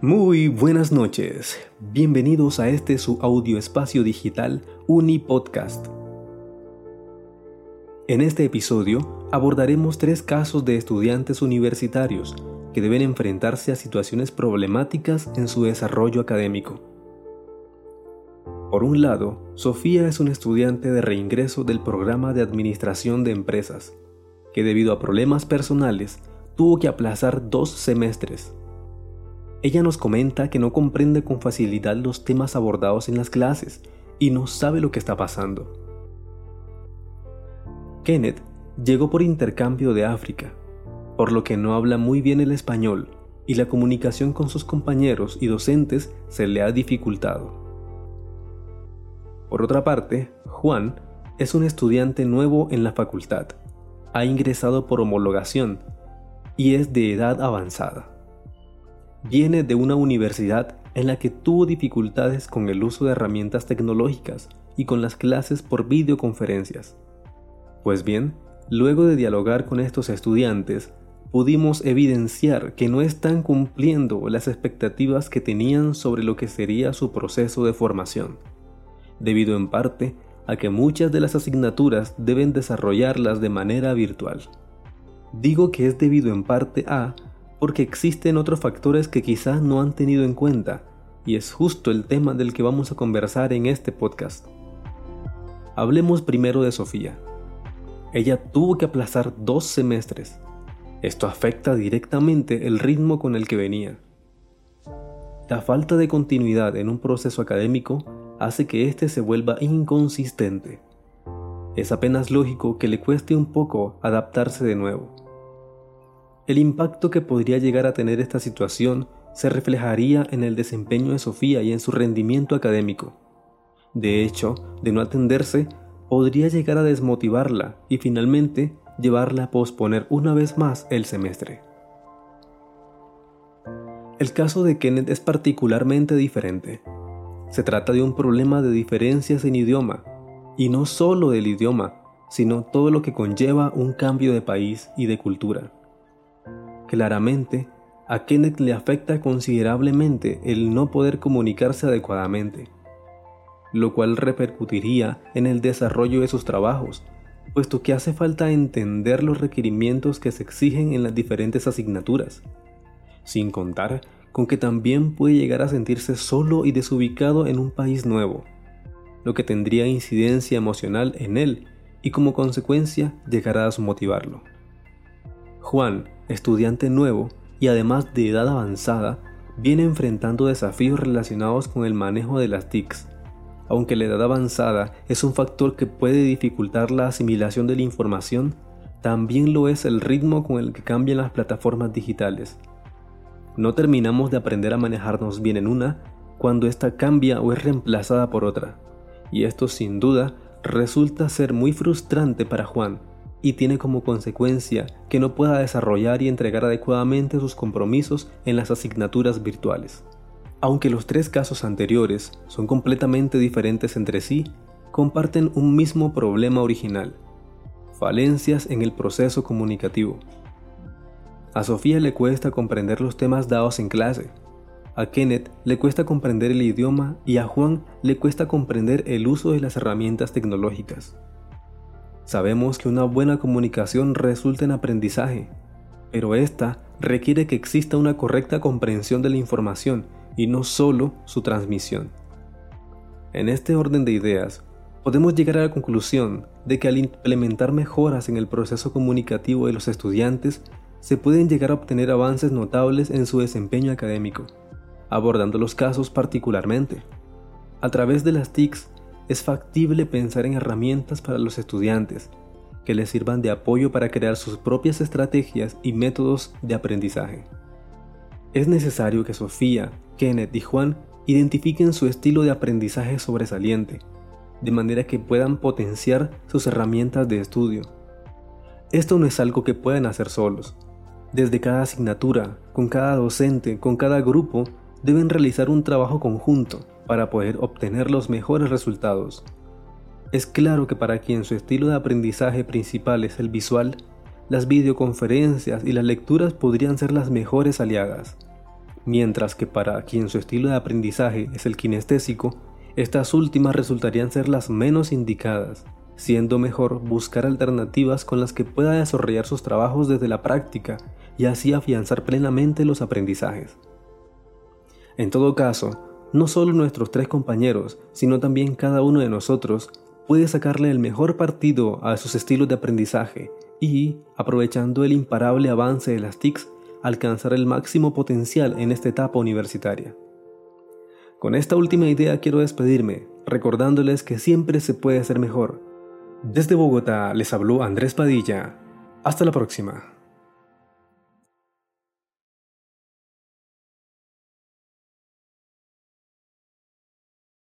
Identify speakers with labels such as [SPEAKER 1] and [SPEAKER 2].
[SPEAKER 1] Muy buenas noches, bienvenidos a este su audio espacio digital Unipodcast. En este episodio abordaremos tres casos de estudiantes universitarios que deben enfrentarse a situaciones problemáticas en su desarrollo académico. Por un lado, Sofía es una estudiante de reingreso del programa de administración de empresas, que debido a problemas personales tuvo que aplazar dos semestres ella nos comenta que no comprende con facilidad los temas abordados en las clases y no sabe lo que está pasando. Kenneth llegó por intercambio de África, por lo que no habla muy bien el español y la comunicación con sus compañeros y docentes se le ha dificultado. Por otra parte, Juan es un estudiante nuevo en la facultad. Ha ingresado por homologación y es de edad avanzada viene de una universidad en la que tuvo dificultades con el uso de herramientas tecnológicas y con las clases por videoconferencias. Pues bien, luego de dialogar con estos estudiantes, pudimos evidenciar que no están cumpliendo las expectativas que tenían sobre lo que sería su proceso de formación, debido en parte a que muchas de las asignaturas deben desarrollarlas de manera virtual. Digo que es debido en parte a porque existen otros factores que quizás no han tenido en cuenta, y es justo el tema del que vamos a conversar en este podcast. Hablemos primero de Sofía. Ella tuvo que aplazar dos semestres. Esto afecta directamente el ritmo con el que venía. La falta de continuidad en un proceso académico hace que éste se vuelva inconsistente. Es apenas lógico que le cueste un poco adaptarse de nuevo. El impacto que podría llegar a tener esta situación se reflejaría en el desempeño de Sofía y en su rendimiento académico. De hecho, de no atenderse, podría llegar a desmotivarla y finalmente llevarla a posponer una vez más el semestre. El caso de Kenneth es particularmente diferente. Se trata de un problema de diferencias en idioma, y no solo del idioma, sino todo lo que conlleva un cambio de país y de cultura. Claramente, a Kenneth le afecta considerablemente el no poder comunicarse adecuadamente, lo cual repercutiría en el desarrollo de sus trabajos, puesto que hace falta entender los requerimientos que se exigen en las diferentes asignaturas, sin contar con que también puede llegar a sentirse solo y desubicado en un país nuevo, lo que tendría incidencia emocional en él y como consecuencia llegará a desmotivarlo. Juan, estudiante nuevo y además de edad avanzada, viene enfrentando desafíos relacionados con el manejo de las TICs. Aunque la edad avanzada es un factor que puede dificultar la asimilación de la información, también lo es el ritmo con el que cambian las plataformas digitales. No terminamos de aprender a manejarnos bien en una cuando ésta cambia o es reemplazada por otra, y esto sin duda resulta ser muy frustrante para Juan, y tiene como consecuencia que no pueda desarrollar y entregar adecuadamente sus compromisos en las asignaturas virtuales. Aunque los tres casos anteriores son completamente diferentes entre sí, comparten un mismo problema original, falencias en el proceso comunicativo. A Sofía le cuesta comprender los temas dados en clase, a Kenneth le cuesta comprender el idioma y a Juan le cuesta comprender el uso de las herramientas tecnológicas. Sabemos que una buena comunicación resulta en aprendizaje, pero esta requiere que exista una correcta comprensión de la información y no solo su transmisión. En este orden de ideas, podemos llegar a la conclusión de que al implementar mejoras en el proceso comunicativo de los estudiantes, se pueden llegar a obtener avances notables en su desempeño académico, abordando los casos particularmente. A través de las TICs es factible pensar en herramientas para los estudiantes que les sirvan de apoyo para crear sus propias estrategias y métodos de aprendizaje. Es necesario que Sofía, Kenneth y Juan identifiquen su estilo de aprendizaje sobresaliente, de manera que puedan potenciar sus herramientas de estudio. Esto no es algo que puedan hacer solos. Desde cada asignatura, con cada docente, con cada grupo, deben realizar un trabajo conjunto para poder obtener los mejores resultados. Es claro que para quien su estilo de aprendizaje principal es el visual, las videoconferencias y las lecturas podrían ser las mejores aliadas. mientras que para quien su estilo de aprendizaje es el kinestésico, estas últimas resultarían ser las menos indicadas, siendo mejor buscar alternativas con las que pueda desarrollar sus trabajos desde la práctica y así afianzar plenamente los aprendizajes. En todo caso, no solo nuestros tres compañeros, sino también cada uno de nosotros puede sacarle el mejor partido a sus estilos de aprendizaje y, aprovechando el imparable avance de las TICs, alcanzar el máximo potencial en esta etapa universitaria. Con esta última idea quiero despedirme, recordándoles que siempre se puede ser mejor. Desde Bogotá les habló Andrés Padilla. Hasta la próxima.